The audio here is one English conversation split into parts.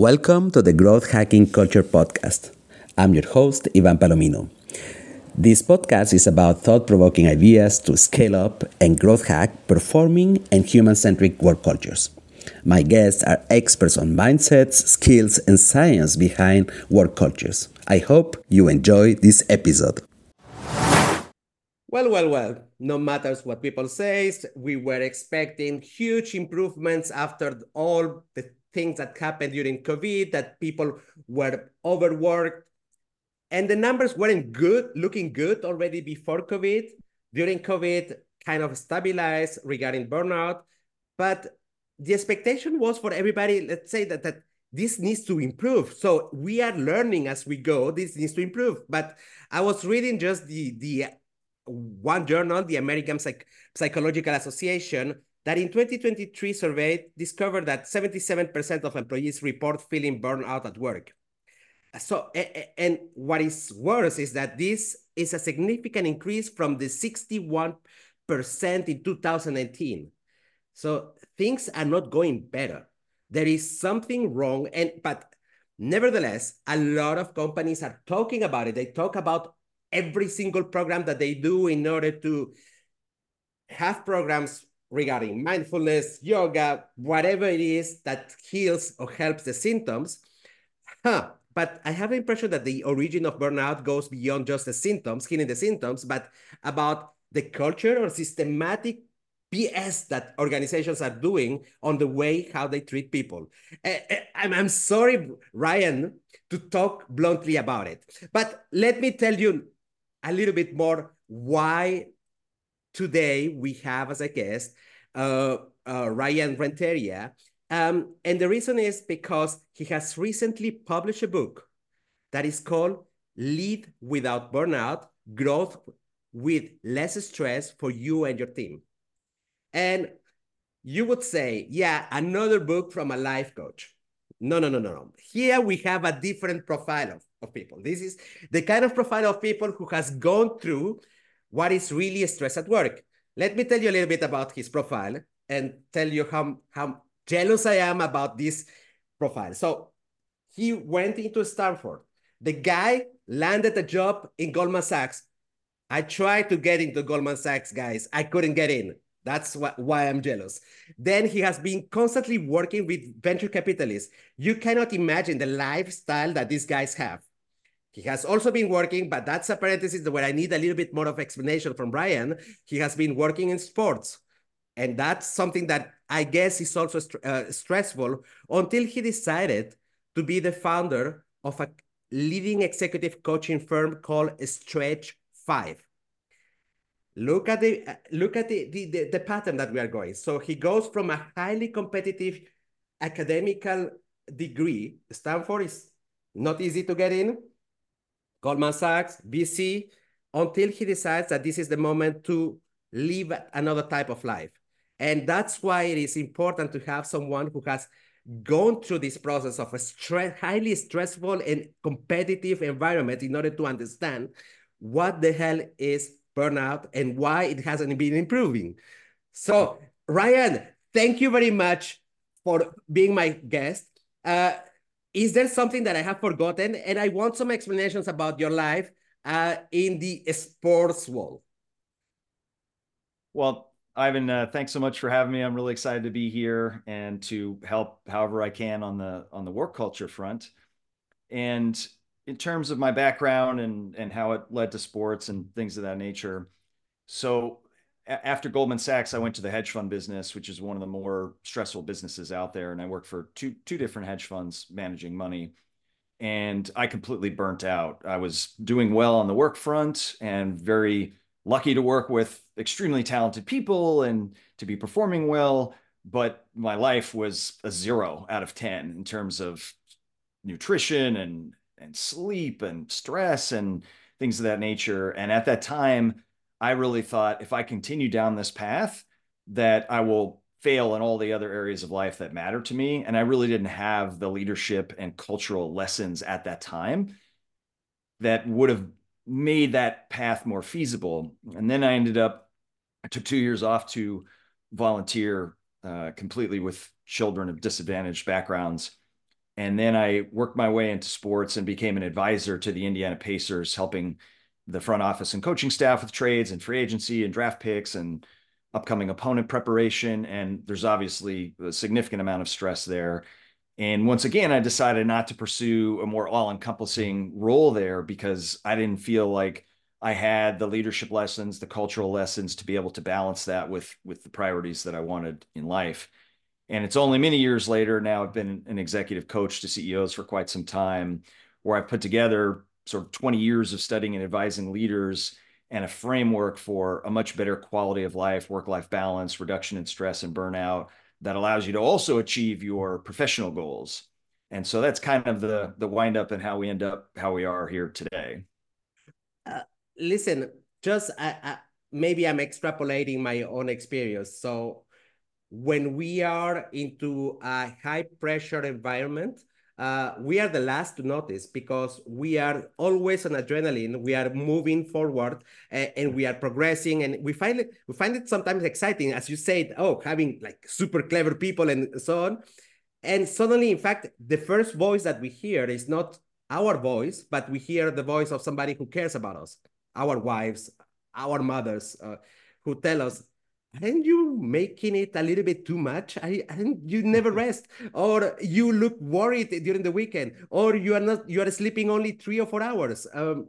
Welcome to the Growth Hacking Culture Podcast. I'm your host, Ivan Palomino. This podcast is about thought provoking ideas to scale up and growth hack performing and human centric work cultures. My guests are experts on mindsets, skills, and science behind work cultures. I hope you enjoy this episode. Well, well, well, no matter what people say, we were expecting huge improvements after all the things that happened during COVID, that people were overworked. And the numbers weren't good, looking good already before COVID. During COVID, kind of stabilized regarding burnout. But the expectation was for everybody, let's say that, that this needs to improve. So we are learning as we go, this needs to improve. But I was reading just the, the one journal, the American Psych Psychological Association, that in 2023 survey discovered that 77% of employees report feeling burned out at work. So, and what is worse is that this is a significant increase from the 61% in 2018. So things are not going better. There is something wrong, and but nevertheless, a lot of companies are talking about it. They talk about every single program that they do in order to have programs regarding mindfulness, yoga, whatever it is that heals or helps the symptoms. Huh. But I have the impression that the origin of burnout goes beyond just the symptoms, healing the symptoms, but about the culture or systematic BS that organizations are doing on the way how they treat people. Uh, I'm, I'm sorry, Ryan, to talk bluntly about it. But let me tell you a little bit more why today we have as a guest uh, uh, Ryan Renteria. Um, and the reason is because he has recently published a book that is called Lead Without Burnout Growth with Less Stress for You and Your Team. And you would say, yeah, another book from a life coach. No, no, no, no, no. Here we have a different profile of, of people. This is the kind of profile of people who has gone through what is really stress at work. Let me tell you a little bit about his profile and tell you how, how jealous I am about this profile. So he went into Stanford. The guy landed a job in Goldman Sachs. I tried to get into Goldman Sachs, guys. I couldn't get in. That's wh why I'm jealous. Then he has been constantly working with venture capitalists. You cannot imagine the lifestyle that these guys have. He has also been working, but that's a parenthesis where I need a little bit more of explanation from Brian. He has been working in sports. And that's something that I guess is also st uh, stressful until he decided to be the founder of a leading executive coaching firm called Stretch 5 look at the look at the, the, the, the, pattern that we are going. So he goes from a highly competitive academical degree. Stanford is not easy to get in. Goldman Sachs, VC, until he decides that this is the moment to live another type of life. And that's why it is important to have someone who has gone through this process of a stress, highly stressful and competitive environment in order to understand what the hell is burnout and why it hasn't been improving. So, Ryan, thank you very much for being my guest. Uh, is there something that I have forgotten? And I want some explanations about your life uh, in the sports world. Well, Ivan, uh, thanks so much for having me. I'm really excited to be here and to help however I can on the on the work culture front. And in terms of my background and and how it led to sports and things of that nature. So after Goldman Sachs, I went to the hedge fund business, which is one of the more stressful businesses out there, and I worked for two two different hedge funds managing money. And I completely burnt out. I was doing well on the work front and very lucky to work with extremely talented people and to be performing well. But my life was a zero out of 10 in terms of nutrition and and sleep and stress and things of that nature. And at that time, I really thought if I continue down this path, that I will fail in all the other areas of life that matter to me. And I really didn't have the leadership and cultural lessons at that time that would have made that path more feasible. And then I ended up, I took two years off to volunteer uh, completely with children of disadvantaged backgrounds And then I worked my way into sports and became an advisor to the Indiana Pacers, helping the front office and coaching staff with trades and free agency and draft picks and upcoming opponent preparation. And there's obviously a significant amount of stress there. And once again, I decided not to pursue a more all encompassing role there because I didn't feel like I had the leadership lessons, the cultural lessons to be able to balance that with, with the priorities that I wanted in life. And it's only many years later now, I've been an executive coach to CEOs for quite some time, where I've put together sort of 20 years of studying and advising leaders and a framework for a much better quality of life, work life balance, reduction in stress and burnout that allows you to also achieve your professional goals. And so that's kind of the the wind up and how we end up how we are here today. Uh, listen, just I, I, maybe I'm extrapolating my own experience. So when we are into a high pressure environment, uh, we are the last to notice because we are always on adrenaline. We are moving forward and, and, we are progressing, and we find it we find it sometimes exciting, as you said. Oh, having like super clever people and so on, and suddenly, in fact, the first voice that we hear is not our voice, but we hear the voice of somebody who cares about us, our wives, our mothers, uh, who tell us, aren't you making it a little bit too much? I, and you never rest, or you look worried during the weekend, or you are not you are sleeping only three or four hours. Um,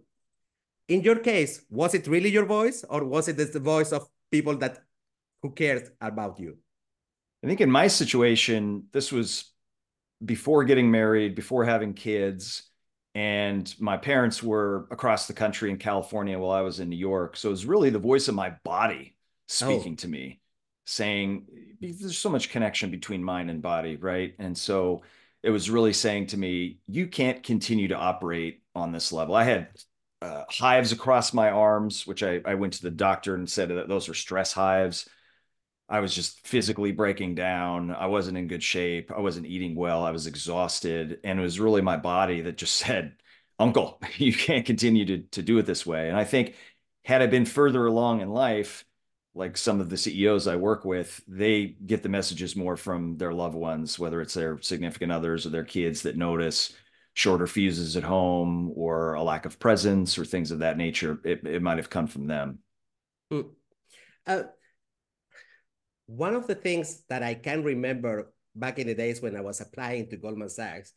in your case, was it really your voice, or was it the voice of people that who cared about you? I think in my situation, this was before getting married, before having kids, and my parents were across the country in California while I was in New York. So it was really the voice of my body speaking oh. to me saying there's so much connection between mind and body right? And so it was really saying to me you can't continue to operate on this level. I had uh, hives across my arms which I, I went to the doctor and said that those are stress hives. I was just physically breaking down. I wasn't in good shape. I wasn't eating well. I was exhausted. And it was really my body that just said uncle you can't continue to, to do it this way. And i think had i been further along in life like some of the CEOs I work with, they get the messages more from their loved ones, whether it's their significant others or their kids that notice shorter fuses at home or a lack of presence or things of that nature. It, it might have come from them. Mm. Uh, one of the things that I can remember back in the days when I was applying to Goldman Sachs,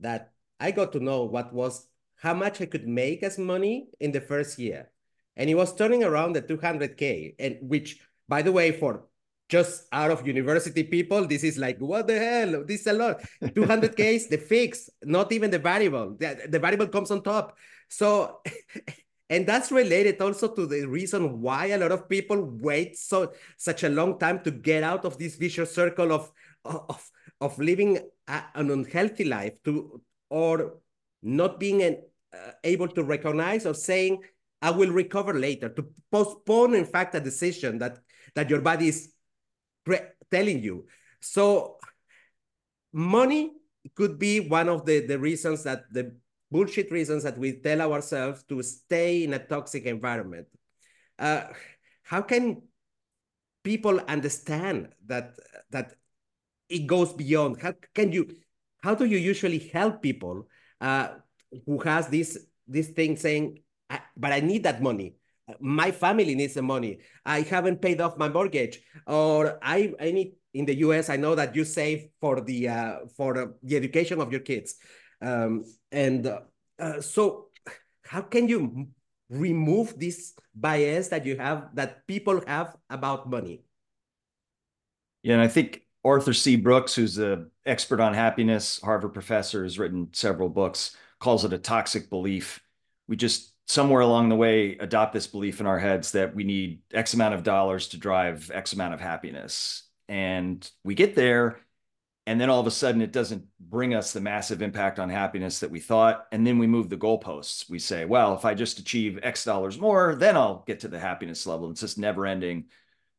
that I got to know what was how much I could make as money in the first year and he was turning around the 200k and which by the way for just out of university people this is like what the hell? This is a lot. 200k is the fix not even the variable. The, the variable comes on top. So and that's related also to the reason why a lot of people wait so such a long time to get out of this vicious circle of of of living a, an unhealthy life to or not being an, uh, able to recognize or saying I will recover later, to postpone, in fact, a decision that, that your body is telling you. So money could be one of the, the reasons that the bullshit reasons that we tell ourselves to stay in a toxic environment. Uh, how can people understand that that it goes beyond? How can you? How do you usually help people uh, who has this this thing saying I, but I need that money. My family needs the money. I haven't paid off my mortgage, or I, I need in the U.S. I know that you save for the uh, for the education of your kids, um, and uh, so how can you remove this bias that you have that people have about money? Yeah, and I think Arthur C. Brooks, who's an expert on happiness, Harvard professor, has written several books, calls it a toxic belief. We just somewhere along the way adopt this belief in our heads that we need X amount of dollars to drive X amount of happiness. And we get there, and then all of a sudden it doesn't bring us the massive impact on happiness that we thought. And then we move the goalposts. We say, well, if I just achieve X dollars more, then I'll get to the happiness level. It's this never ending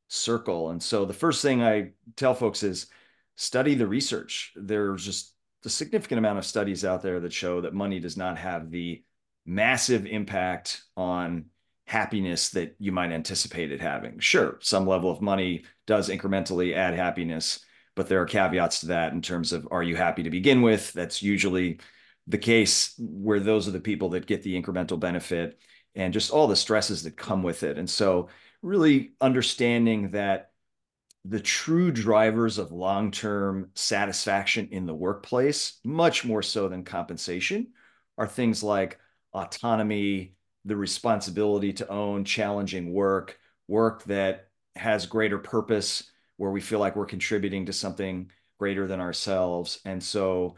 circle. And so the first thing I tell folks is study the research. There's just a significant amount of studies out there that show that money does not have the massive impact on happiness that you might anticipate it having. Sure, some level of money does incrementally add happiness, but there are caveats to that in terms of are you happy to begin with? That's usually the case where those are the people that get the incremental benefit and just all the stresses that come with it. And so, really understanding that the true drivers of long term satisfaction in the workplace, much more so than compensation, are things like autonomy, the responsibility to own challenging work, work that has greater purpose, where we feel like we're contributing to something greater than ourselves. And so,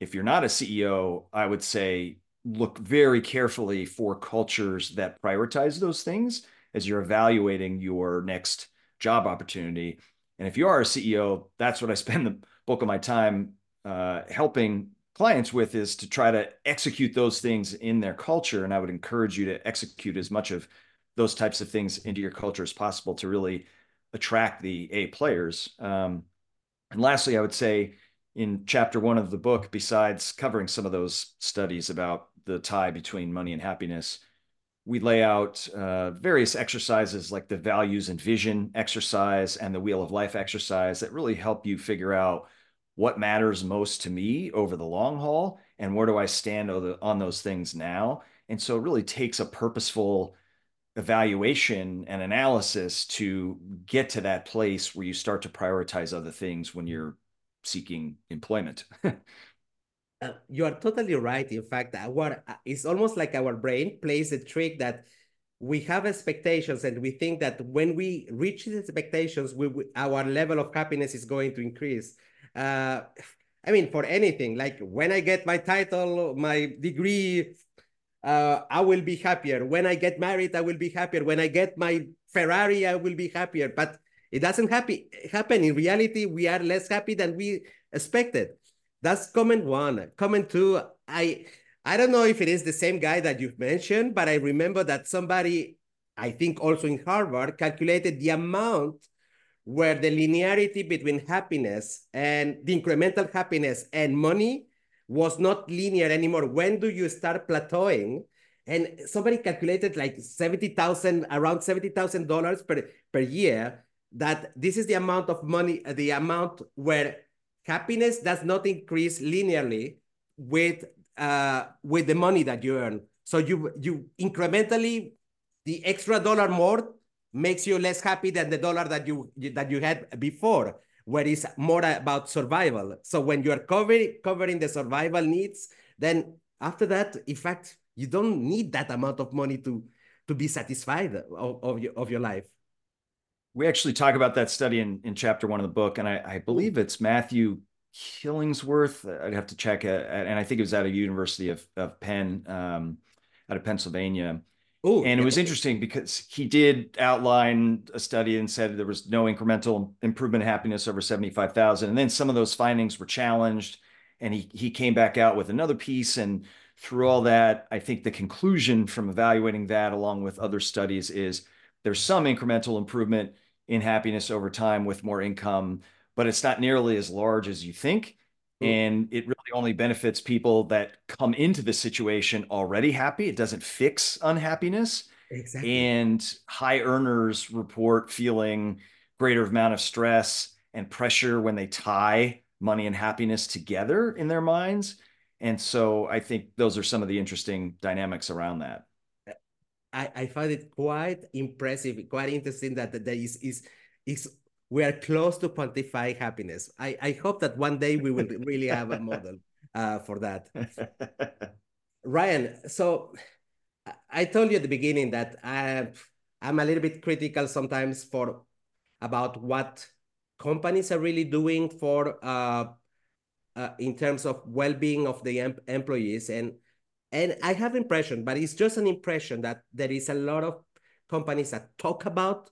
if you're not a CEO, I would say look very carefully for cultures that prioritize those things as you're evaluating your next job opportunity. And if you are a CEO, that's what I spend the bulk of my time uh, helping clients with is to try to execute those things in their culture. And I would encourage you to execute as much of those types of things into your culture as possible to really attract the A players. Um, and lastly, I would say in chapter one of the book, besides covering some of those studies about the tie between money and happiness, we lay out uh, various exercises like the values and vision exercise and the wheel of life exercise that really help you figure out what matters most to me over the long haul and where do I stand on those things now. And so it really takes a purposeful evaluation and analysis to get to that place where you start to prioritize other things when you're seeking employment. uh, you are totally right. In fact, our uh, it's almost like our brain plays a trick that we have expectations and we think that when we reach these expectations, we, we our level of happiness is going to increase. Uh, I mean, for anything, like when I get my title, my degree, uh, I will be happier. When I get married, I will be happier. When I get my Ferrari, I will be happier. But it doesn't happy, happen. In reality, we are less happy than we expected. That's comment one. Comment two, I I don't know if it is the same guy that you've mentioned, but I remember that somebody, I think also in Harvard, calculated the amount where the linearity between happiness and the incremental happiness and money was not linear anymore. When do you start plateauing? And somebody calculated like 70,000, around $70,000 per, per year that this is the amount of money, the amount where happiness does not increase linearly with uh, with the money that you earn. So you you incrementally, the extra dollar more makes you less happy than the dollar that you that you had before, where it's more about survival. So when you are covering covering the survival needs, then after that, in fact, you don't need that amount of money to to be satisfied of, of your of your life we actually talk about that study in, in chapter one of the book, and I, I believe it's Matthew Killingsworth. I'd have to check it, and I think it was out of University of, of Penn, um, out of Pennsylvania. Ooh, and it was interesting because he did outline a study and said there was no incremental improvement in happiness over 75,000. And then some of those findings were challenged. And he, he came back out with another piece. And through all that, I think the conclusion from evaluating that, along with other studies, is there's some incremental improvement in happiness over time with more income, but it's not nearly as large as you think. And it really only benefits people that come into the situation already happy. It doesn't fix unhappiness. Exactly. And high earners report feeling greater amount of stress and pressure when they tie money and happiness together in their minds. And so I think those are some of the interesting dynamics around that. I, I found it quite impressive, quite interesting that there is is is we are close to quantify happiness. I, I hope that one day we will really have a model uh, for that. Ryan, so I told you at the beginning that I, I'm a little bit critical sometimes for about what companies are really doing for uh, uh, in terms of well-being of the em employees and and I have impression, but it's just an impression that there is a lot of companies that talk about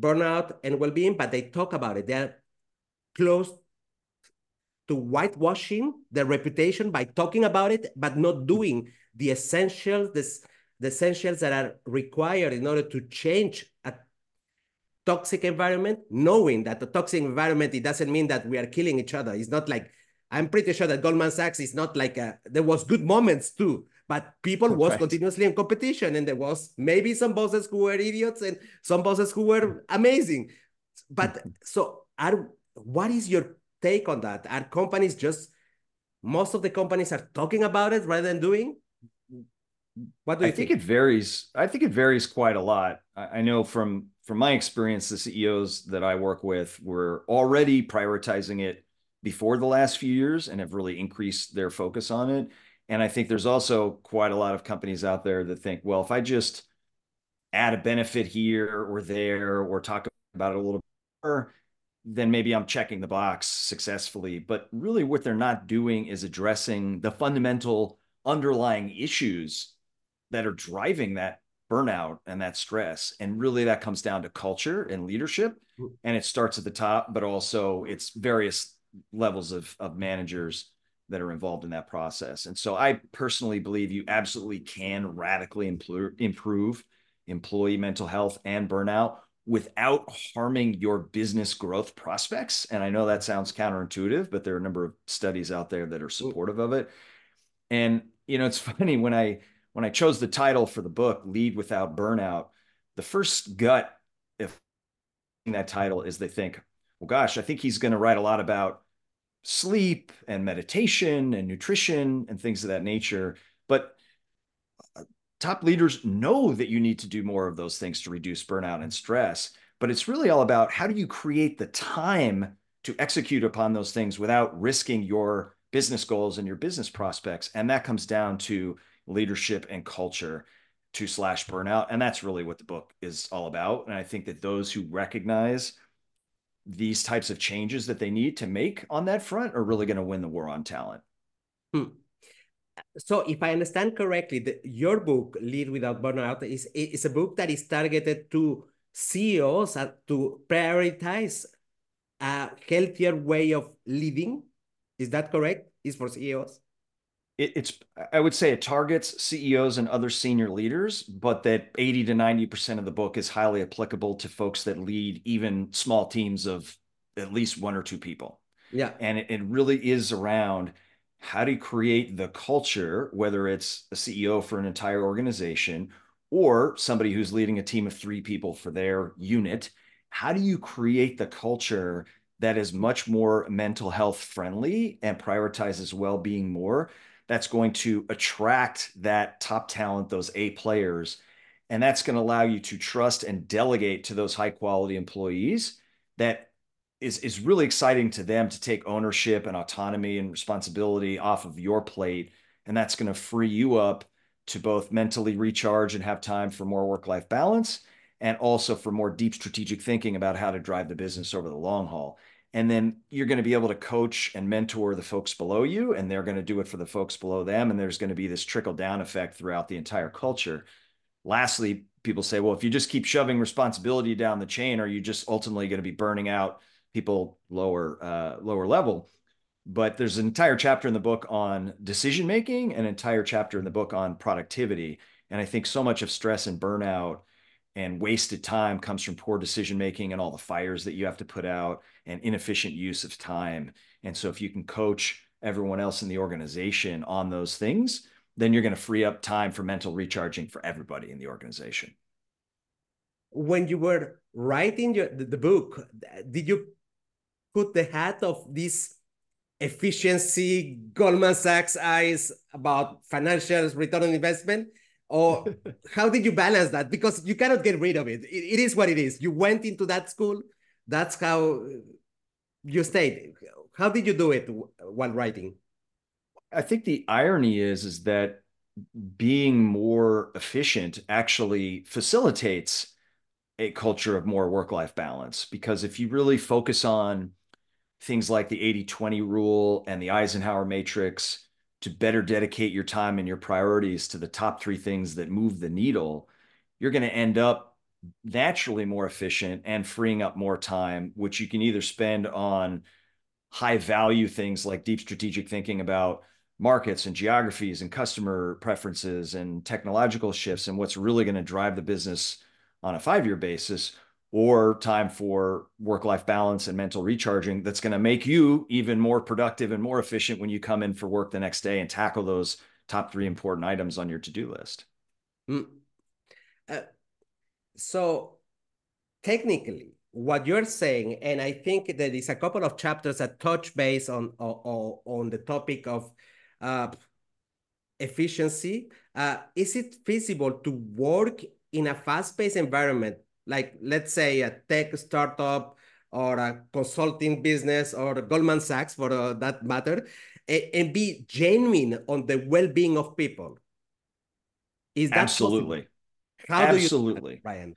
burnout and well-being, but they talk about it. They're close to whitewashing their reputation by talking about it, but not doing the essentials, this, the essentials that are required in order to change a toxic environment, knowing that the toxic environment, it doesn't mean that we are killing each other. It's not like I'm pretty sure that Goldman Sachs is not like a, there was good moments too, but people was right. continuously in competition and there was maybe some bosses who were idiots and some bosses who were amazing. But mm-hmm. so are, what is your take on that? Are companies just most of the companies are talking about it rather than doing? What do you I think? think? it varies. I think it varies quite a lot. I know from from my experience, the CEOs that I work with were already prioritizing it before the last few years and have really increased their focus on it. And I think there's also quite a lot of companies out there that think, well, if I just add a benefit here or there or talk about it a little bit more, then maybe I'm checking the box successfully. But really, what they're not doing is addressing the fundamental underlying issues that are driving that burnout and that stress. And really, that comes down to culture and leadership. Mm. And it starts at the top, but also it's various levels of, of managers that are involved in that process. And so I personally believe you absolutely can radically improve employee mental health and burnout without harming your business growth prospects. And I know that sounds counterintuitive, but there are a number of studies out there that are supportive of it. And you know, it's funny when I when I chose the title for the book, Lead Without Burnout, the first gut if that title is they think, well, gosh, I think he's going to write a lot about sleep and meditation and nutrition and things of that nature. But uh, top leaders know that you need to do more of those things to reduce burnout and stress. But it's really all about how do you create the time to execute upon those things without risking your business goals and your business prospects. And that comes down to leadership and culture to slash burnout. And that's really what the book is all about. And I think that those who recognize these types of changes that they need to make on that front are really going to win the war on talent. Hmm. So, if I understand correctly, the, your book, Lead Without Burnout, is, is a book that is targeted to CEOs to prioritize a healthier way of living. Is that correct? Is for CEOs? It, it's I would say it targets CEOs and other senior leaders, but that 80 to 90% of the book is highly applicable to folks that lead even small teams of at least one or two people. Yeah. And it, it really is around how do you create the culture, whether it's a CEO for an entire organization or somebody who's leading a team of three people for their unit. How do you create the culture that is much more mental health friendly and prioritizes well-being more that's going to attract that top talent, those A players. And that's going to allow you to trust and delegate to those high quality employees that is, is really exciting to them to take ownership and autonomy and responsibility off of your plate. And that's going to free you up to both mentally recharge and have time for more work life balance and also for more deep strategic thinking about how to drive the business over the long haul and then you're going to be able to coach and mentor the folks below you and they're going to do it for the folks below them and there's going to be this trickle down effect throughout the entire culture. Lastly people say well if you just keep shoving responsibility down the chain are you just ultimately going to be burning out people lower uh, lower level? But there's an entire chapter in the book on decision making an entire chapter in the book on productivity. And i think so much of stress and burnout and wasted time comes from poor decision making and all the fires that you have to put out and inefficient use of time. And so if you can coach everyone else in the organization on those things, then you're going to free up time for mental recharging for everybody in the organization. When you were writing your, the, book, did you put the hat of this efficiency, Goldman Sachs eyes about financial return on investment? Or how did you balance that? Because you cannot get rid of it. it it is what it is. You went into that school. That's how you stayed. How did you do it while writing? I think the irony is is that being more efficient actually facilitates a culture of more work life balance. Because if you really focus on things like the 80-20 rule and the eisenhower matrix to better dedicate your time and your priorities to the top three things that move the needle, you're going to end up naturally more efficient and freeing up more time, which you can either spend on high value things like deep strategic thinking about markets and geographies and customer preferences and technological shifts and what's really going to drive the business on a five year basis or time for work life balance and mental recharging that's going to make you even more productive and more efficient when you come in for work the next day and tackle those top three important items on your to-do list mm. uh, so technically what you're saying, and I think there is a couple of chapters that touch base on on, on the topic of uh, efficiency. Uh, is it feasible to work in a fast-paced environment, like let's say a tech startup or a consulting business or Goldman Sachs for uh, that matter, and, and, be genuine on the well-being of people? Is that absolutely? How absolutely, do you, Brian?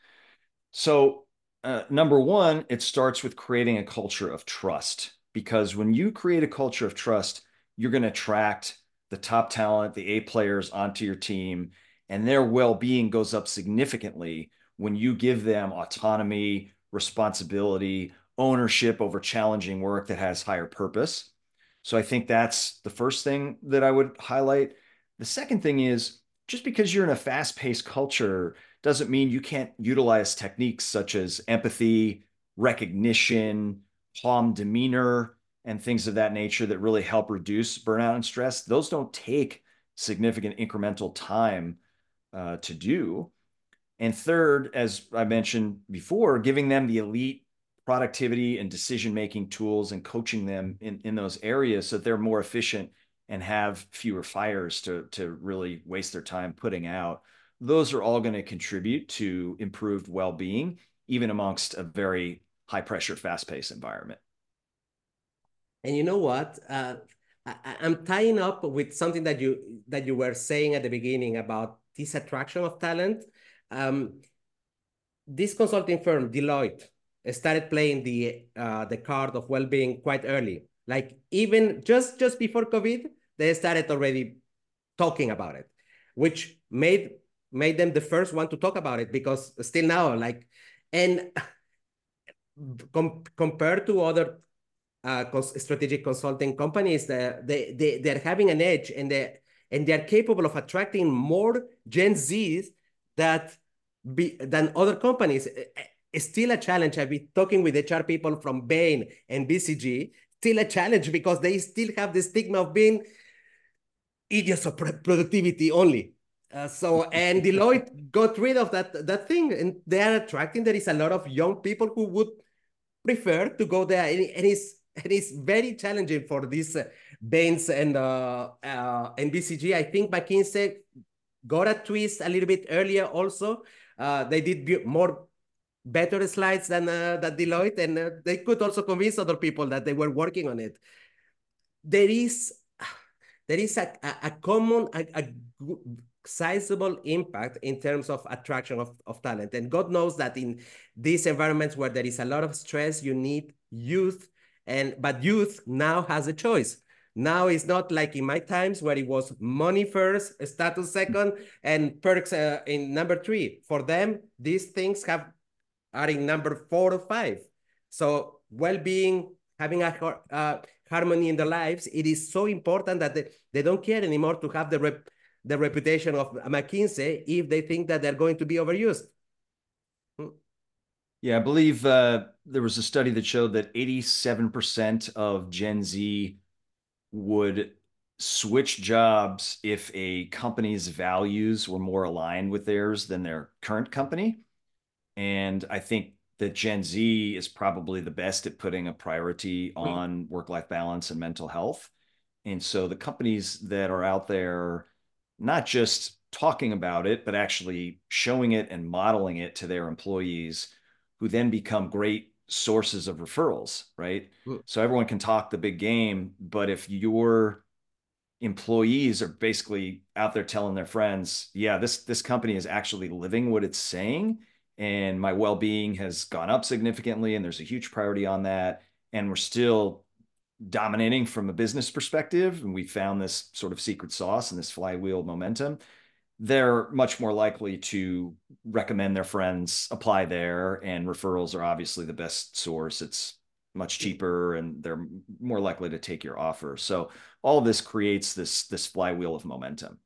So uh, number one, it starts with creating a culture of trust because when you create a culture of trust, you're going to attract the top talent, the A players onto your team, and their well being goes up significantly when you give them autonomy, responsibility, ownership over challenging work that has higher purpose. So I think that's the first thing that I would highlight. The second thing is just because you're in a fast paced culture doesn't mean you can't utilize techniques such as empathy, recognition, calm demeanor, and things of that nature that really help reduce burnout and stress. Those don't take significant incremental time uh, to do. And third, as I mentioned before, giving them the elite productivity and decision making tools and coaching them in, in those areas so they're more efficient and have fewer fires to, to really waste their time putting out. Those are all going to contribute to improved well-being even amongst a very high pressure fast paced environment. And you know what? Uh, I, i'm tying up with something that you that you were saying at the beginning about this attraction of talent um, this consulting firm deloitte started playing the uh, the card of well-being quite early. Like even just just before covid they started already talking about it which made made them the first one to talk about it because still now like and com compared to other uh, cons strategic consulting companies they, they they're having an edge and they and they're capable of attracting more gen z's that be than other companies it's still a challenge i've been talking with hr people from bain and bcg still a challenge because they still have the stigma of being idiots of productivity only uh, so and Deloitte got rid of that that thing, and they are attracting. There is a lot of young people who would prefer to go there, and, and it's and it's very challenging for these uh, Bains and uh, uh, and BCG. I think McKinsey got a twist a little bit earlier. Also, uh, they did more better slides than uh, that Deloitte, and uh, they could also convince other people that they were working on it. There is there is a, a, a common a, a sizable impact in terms of attraction of, of talent. And God knows that in these environments where there is a lot of stress, you need youth. And but youth now has a choice. Now it's not like in my times where it was money first, status second, and perks uh, in number three. For them, these things have are in number four or five. So well-being, having a uh, harmony in their lives, it is so important that they, they don't care anymore to have the rep the reputation of McKinsey if they think that they're going to be overused. Hmm. Yeah, I believe uh, there was a study that showed that 87% of Gen Z would switch jobs if a company's values were more aligned with theirs than their current company. And I think that Gen Z is probably the best at putting a priority hmm. on work life balance and mental health. And so the companies that are out there not just talking about it, but actually showing it and modeling it to their employees who then become great sources of referrals, right? Ooh. So everyone can talk the big game, but if your employees are basically out there telling their friends, yeah, this this company is actually living what it's saying and my well-being has gone up significantly and there's a huge priority on that and we're still dominating from a business perspective, and we found this sort of secret sauce and this flywheel momentum, they're much more likely to recommend their friends apply there. And referrals are obviously the best source. It's much cheaper and they're more likely to take your offer. So all this creates this this flywheel of momentum.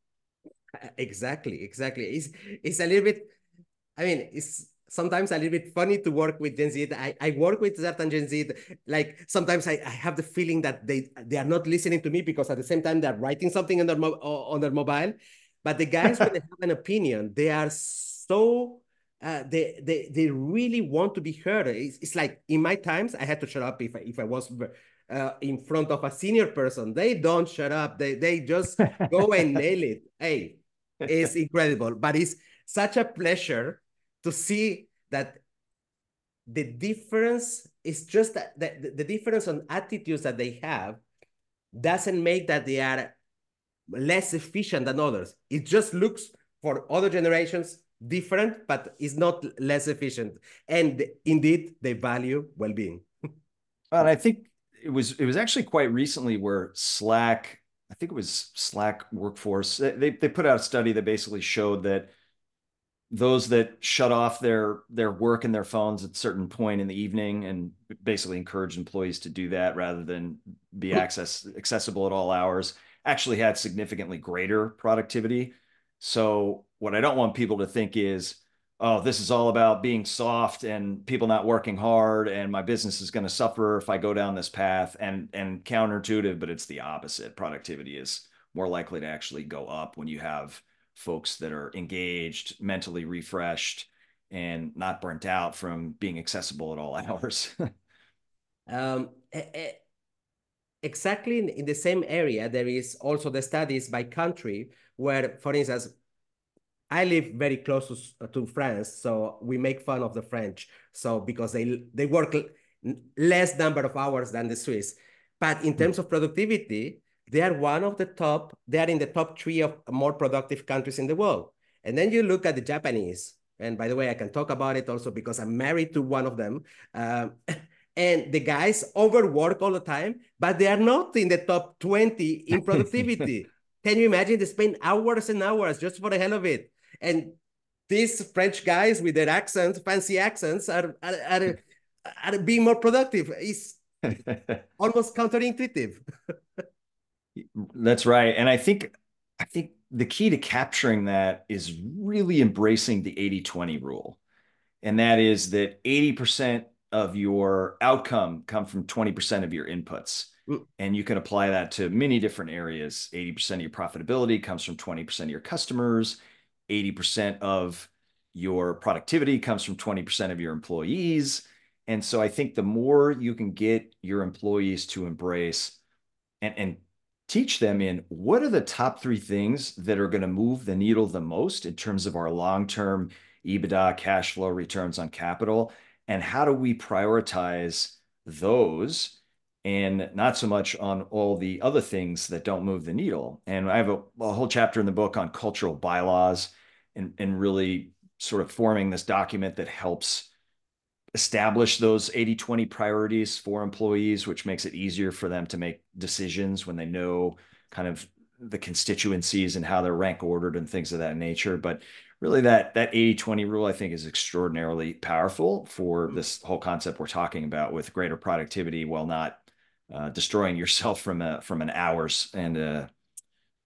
Exactly, exactly. It's it's a little bit. I mean, it's sometimes a little bit funny to work with Gen Z. I, I work with certain Gen Z. Like sometimes I, I have the feeling that they they are not listening to me because at the same time they're writing something on their on their mobile. But the guys when they have an opinion, they are so uh, they, they, they really want to be heard. It's, it's like in my times, I had to shut up if I, if I was uh, in front of a senior person. They don't shut up. They, they just go and nail it. Hey, it's incredible. But it's such a pleasure to see that the difference is just that the, the difference on attitudes that they have doesn't make that they are less efficient than others. It just looks for other generations different, but is not less efficient. And indeed, they value well-being. and I think it was it was actually quite recently where Slack, I think it was Slack Workforce, they they put out a study that basically showed that those that shut off their their work and their phones at a certain point in the evening and basically encourage employees to do that rather than be access accessible at all hours actually had significantly greater productivity so what I don't want people to think is, oh, this is all about being soft and people not working hard and my business is going to suffer if I go down this path and and counterintuitive, but it's the opposite. Productivity is more likely to actually go up when you have folks that are engaged, mentally refreshed, and not burnt out from being accessible at all hours. um, exactly in, in the same area, there is also the studies by country where, for instance, I live very close to, to France, so we make fun of the French. So because they they work less number of hours than the Swiss, but in terms of productivity, they are one of the top. They are in the top three of more productive countries in the world. And then you look at the Japanese, and by the way, I can talk about it also because I'm married to one of them. Um, and the guys overwork all the time, but they are not in the top 20 in productivity. Can you imagine they spend hours and hours just for the hell of it? And these French guys with their accents, fancy accents, are are, are, are being more productive. It's almost counterintuitive. That's right. And I think I think the key to capturing that is really embracing the 80-20 rule. And that is that 80% of your outcome come from 20% of your inputs. Mm. And you can apply that to many different areas. 80% of your profitability comes from 20% of your customers. 80% of your productivity comes from 20% of your employees. And so I think the more you can get your employees to embrace and, and teach them in what are the top three things that are going to move the needle the most in terms of our long-term EBITDA, cash flow, returns on capital, and how do we prioritize those and not so much on all the other things that don't move the needle. And I have a, a whole chapter in the book on cultural bylaws and, and really sort of forming this document that helps establish those 80 20 priorities for employees, which makes it easier for them to make decisions when they know kind of the constituencies and how they're rank ordered and things of that nature. But really, that that 80 20 rule, I think, is extraordinarily powerful for this whole concept we're talking about with greater productivity while not uh, destroying yourself from a from an hours and a,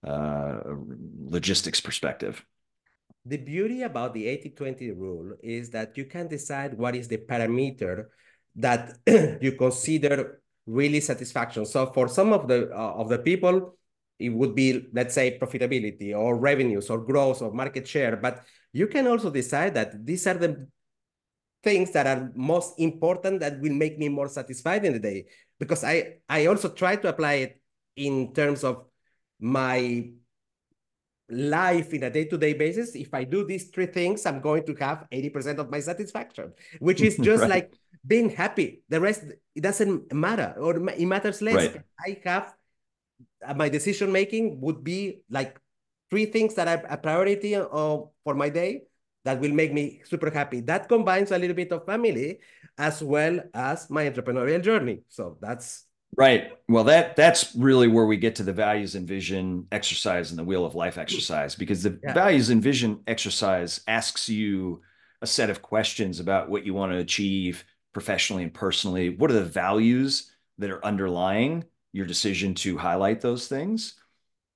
uh, logistics perspective the beauty about the 80-20 rule is that you can decide what is the parameter that you consider really satisfaction. So for some of the uh, of the people, it would be, let's say, profitability or revenues or growth or market share. But you can also decide that these are the things that are most important that will make me more satisfied in the day. Because I, I also try to apply it in terms of my life in a day-to-day basis if i do these three things i'm going to have 80% of my satisfaction which is just right. like being happy the rest it doesn't matter or it matters less right. i have my decision making would be like three things that are a priority uh, for my day that will make me super happy that combines a little bit of family as well as my entrepreneurial journey so that's Right. Well, that that's really where we get to the values and vision exercise and the wheel of life exercise because the yeah. values and vision exercise asks you a set of questions about what you want to achieve professionally and personally. What are the values that are underlying your decision to highlight those things?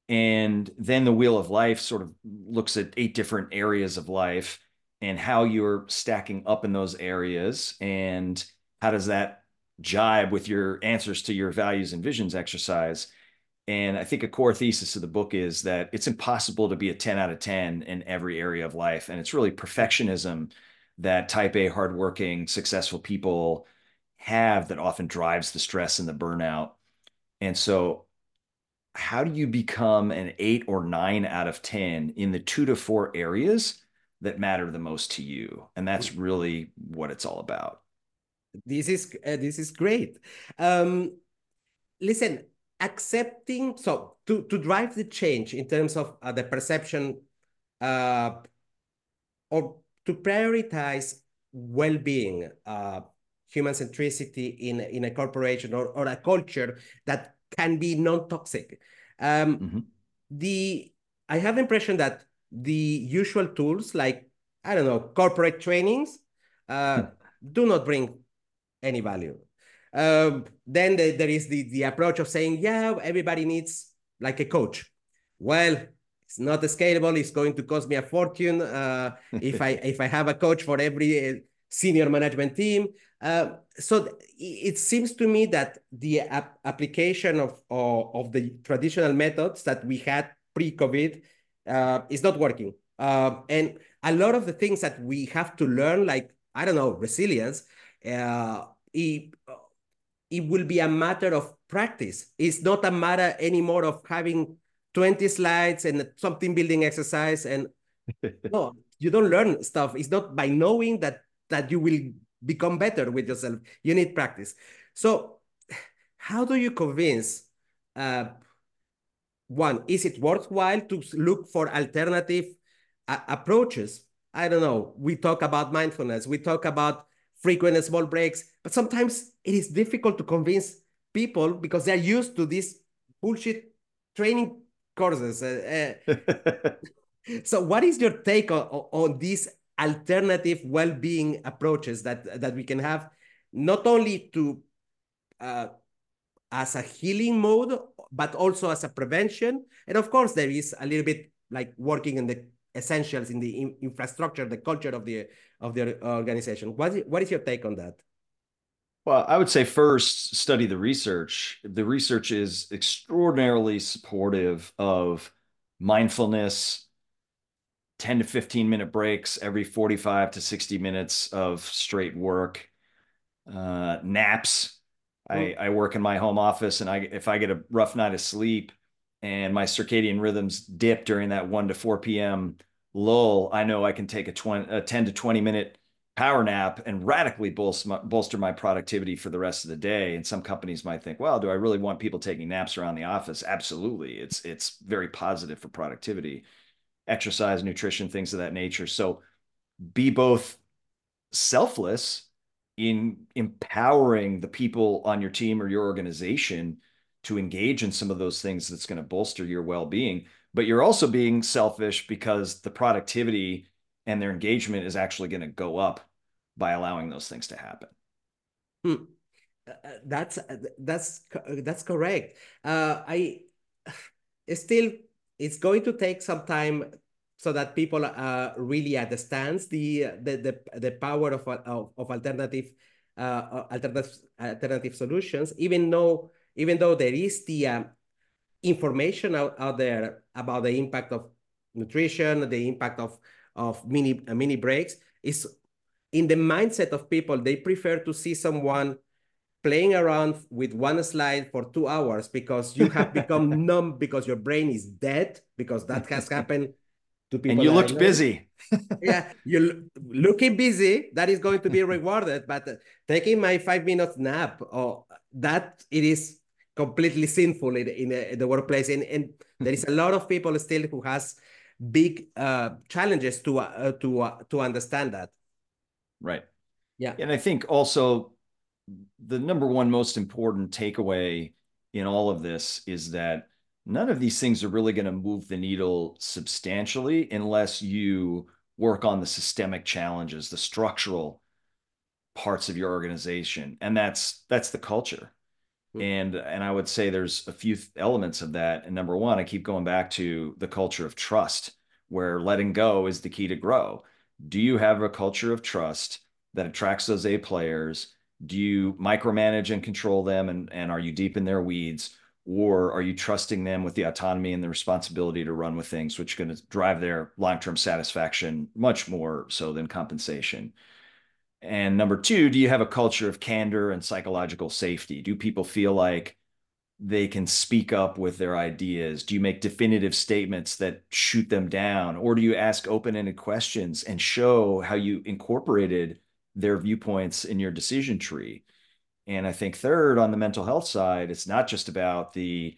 And then the wheel of life sort of looks at eight different areas of life and how you're stacking up in those areas and how does that jibe with your answers to your values and visions exercise. And I think a core thesis of the book is that it's impossible to be a 10 out of 10 in every area of life. And it's really perfectionism that type A hardworking, successful people have that often drives the stress and the burnout. And so how do you become an eight or nine out of 10 in the two to four areas that matter the most to you? And that's really what it's all about. This is uh, this is great. Um, listen, accepting so to to drive the change in terms of uh, the perception uh, or to prioritize well-being, uh, human centricity in in a corporation or, or a culture that can be non-toxic. Um, mm-hmm. The I have the impression that the usual tools like I don't know corporate trainings uh, hmm. do not bring any value. Um, then the, there is the the approach of saying yeah everybody needs like a coach. Well, it's not scalable. It's going to cost me a fortune uh, if I if I have a coach for every uh, senior management team. Uh, so it seems to me that the ap application of, of, of the traditional methods that we had pre-COVID uh, is not working. Uh, and a lot of the things that we have to learn, like I don't know, resilience, uh, it, it will be a matter of practice. It's not a matter anymore of having 20 slides and something building exercise and no, you don't learn stuff. It's not by knowing that that you will become better with yourself. You need practice. So how do you convince uh, one, is it worthwhile to look for alternative uh, approaches? I don't know. We talk about mindfulness. We talk about frequent small breaks, but sometimes it is difficult to convince people because they're used to these bullshit training courses. Uh, uh, so what is your take on, on these alternative well-being approaches that that we can have not only to uh, as a healing mode but also as a prevention. And of course there is a little bit like working in the essentials in the in infrastructure the culture of the of the organization. What is, what is your take on that? Well i would say first study the research. The research is extraordinarily supportive of mindfulness 10 to 15 minute breaks every 45 to 60 minutes of straight work uh, naps I, I work in my home office and I if I get a rough night of sleep and my circadian rhythms dip during that 1 to 4 p.m. lull, I know I can take a, 20, a 10 to 20 minute power nap and radically bolster my, bolster my productivity for the rest of the day. And some companies might think, well, do I really want people taking naps around the office? Absolutely. It's it's very positive for productivity exercise, nutrition, things of that nature. So be both selfless in empowering the people on your team or your organization to engage in some of those things that's going to bolster your well-being but you're also being selfish because the productivity and their engagement is actually going to go up by allowing those things to happen hmm. Uh, uh, that's uh, that's that's correct uh, i still it's going to take some time so that people uh, really understands the, the the the power of of, of alternative uh, alternative alternative solutions. Even though even though there is the uh, information out, out there about the impact of nutrition, the impact of of mini uh, mini breaks, is in the mindset of people. They prefer to see someone playing around with one slide for two hours because you have become numb because your brain is dead because that has happened to people. And you looked busy. yeah, you looking busy. That is going to be rewarded. But uh, taking my five minutes nap, oh, that it is completely sinful in, in, in the workplace. And, and there is a lot of people still who has big uh, challenges to uh, to uh, to understand that. Right. Yeah. And I think also the number one most important takeaway in all of this is that none of these things are really going to move the needle substantially unless you work on the systemic challenges, the structural parts of your organization. And that's that's the culture. Mm-hmm. And and I would say there's a few elements of that. And number one, I keep going back to the culture of trust, where letting go is the key to grow. Do you have a culture of trust that attracts those A players? Do you micromanage and control them? And, and are you deep in their weeds? Or are you trusting them with the autonomy and the responsibility to run with things which are going to drive their long-term satisfaction much more so than compensation? And number two do you have a culture of candor and psychological safety? Do people feel like they can speak up with their ideas? Do you make definitive statements that shoot them down? Or do you ask open-ended questions and show how you incorporated their viewpoints in your decision tree and I think third, on the mental health side, it's not just about the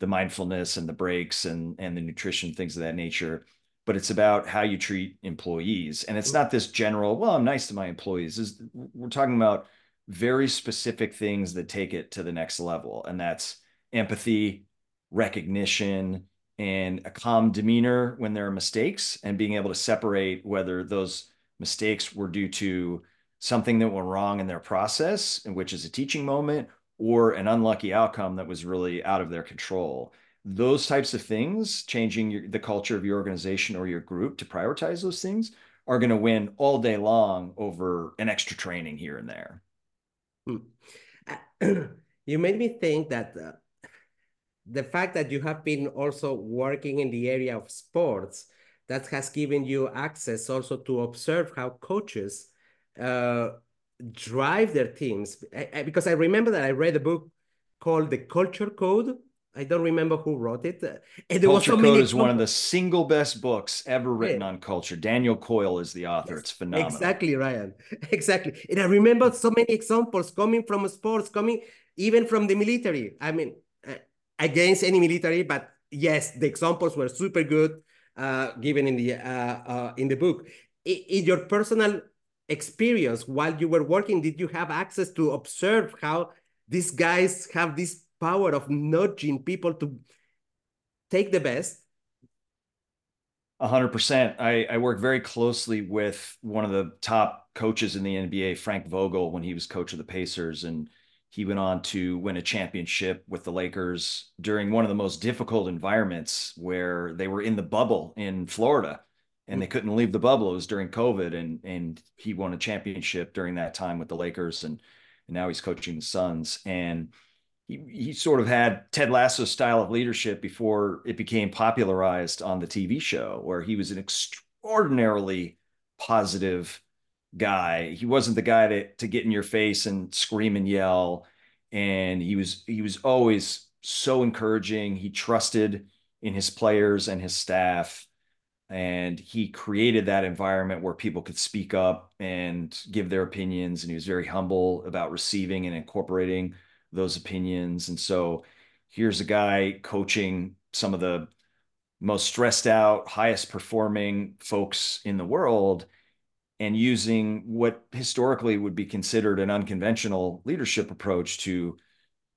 the mindfulness and the breaks and and the nutrition things of that nature, but it's about how you treat employees. And it's mm-hmm. not this general, well, I'm nice to my employees. Is we're talking about very specific things that take it to the next level, and that's empathy, recognition, and a calm demeanor when there are mistakes, and being able to separate whether those mistakes were due to something that went wrong in their process, which is a teaching moment, or an unlucky outcome that was really out of their control. Those types of things, changing your, the culture of your organization or your group to prioritize those things, are going to win all day long over an extra training here and there. Hmm. You made me think that uh, the fact that you have been also working in the area of sports that has given you access also to observe how coaches uh, drive their teams. I, I, because I remember that I read a book called The Culture Code. I don't remember who wrote it. And there culture was so Code is one of the single best books ever written on culture. Daniel Coyle is the author. Yes, it's phenomenal. Exactly, Ryan. Exactly. And I remember so many examples coming from sports, coming even from the military. I mean, uh, against any military, but yes, the examples were super good, uh, given in the uh, uh, in the book. In, in your personal experience while you were working? Did you have access to observe how these guys have this power of nudging people to take the best? 100% I, I work very closely with one of the top coaches in the nba frank vogel when he was coach of the pacers and he went on to win a championship with the lakers during one of the most difficult environments where they were in the bubble in florida and they mm. couldn't leave the was during COVID, and and he won a championship during that time with the Lakers, and, and now he's coaching the Suns. And he he sort of had Ted Lasso's style of leadership before it became popularized on the TV show, where he was an extraordinarily positive guy. He wasn't the guy to to get in your face and scream and yell, and he was he was always so encouraging. He trusted in his players and his staff and he created that environment where people could speak up and give their opinions and he was very humble about receiving and incorporating those opinions. And so here's a guy coaching some of the most stressed out highest performing folks in the world and using what historically would be considered an unconventional leadership approach to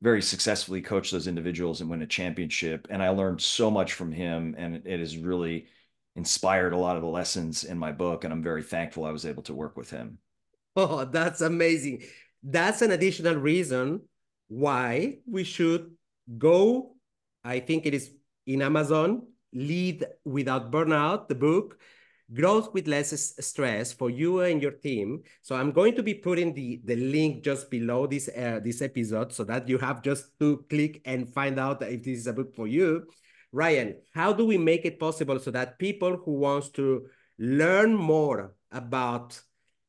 very successfully coach those individuals and win a championship. And i learned so much from him and it is really inspired a lot of the lessons in my book and i'm very thankful i was able to work with him. Oh that's amazing. That's an additional reason why we should go i think it is in amazon lead without burnout the book growth with less stress for you and your team. So i'm going to be putting the the link just below this uh, this episode so that you have just to click and find out if this is a book for you Ryan, how do we make it possible so that people who wants to learn more about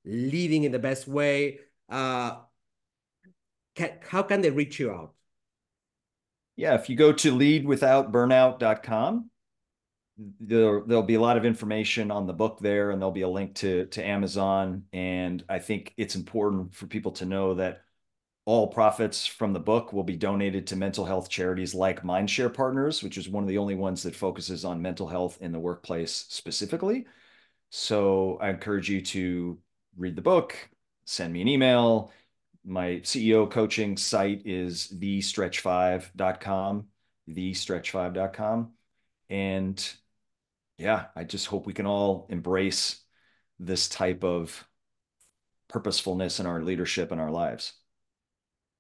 leading in the best way, uh, can, how can they reach you out? Yeah, if you go to leadwithoutburnout.com, there, there'll be a lot of information on the book there, and there'll be a link to, to Amazon. And I think it's important for people to know that all profits from the book will be donated to mental health charities like Mindshare Partners, which is one of the only ones that focuses on mental health in the workplace specifically. So I encourage you to read the book, send me an email. My CEO coaching site is thestretch5.com, thestretch5.com. And yeah, I just hope we can all embrace this type of purposefulness in our leadership and our lives.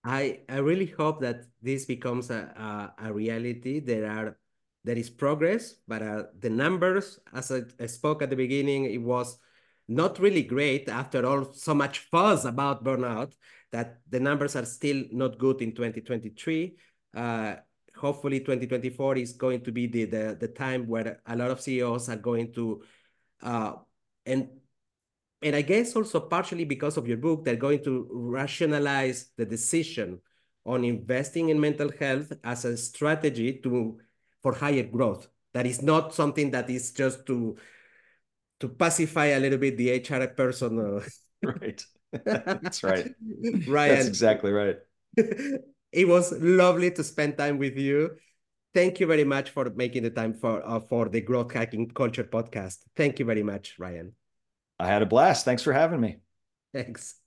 I I really hope that this becomes a a, a reality. There are there is progress, but uh, the numbers, as I, I, spoke at the beginning, it was not really great. After all, so much fuss about burnout that the numbers are still not good in 2023. Uh, hopefully 2024 is going to be the, the, the time where a lot of CEOs are going to, uh, and and I guess also partially because of your book, they're going to rationalize the decision on investing in mental health as a strategy to for higher growth. That is not something that is just to to pacify a little bit the HR person. Uh, right. That's right. Right. That's exactly right. it was lovely to spend time with you. Thank you very much for making the time for uh, for the Growth Hacking Culture podcast. Thank you very much, Ryan. I had a blast. Thanks for having me. Thanks.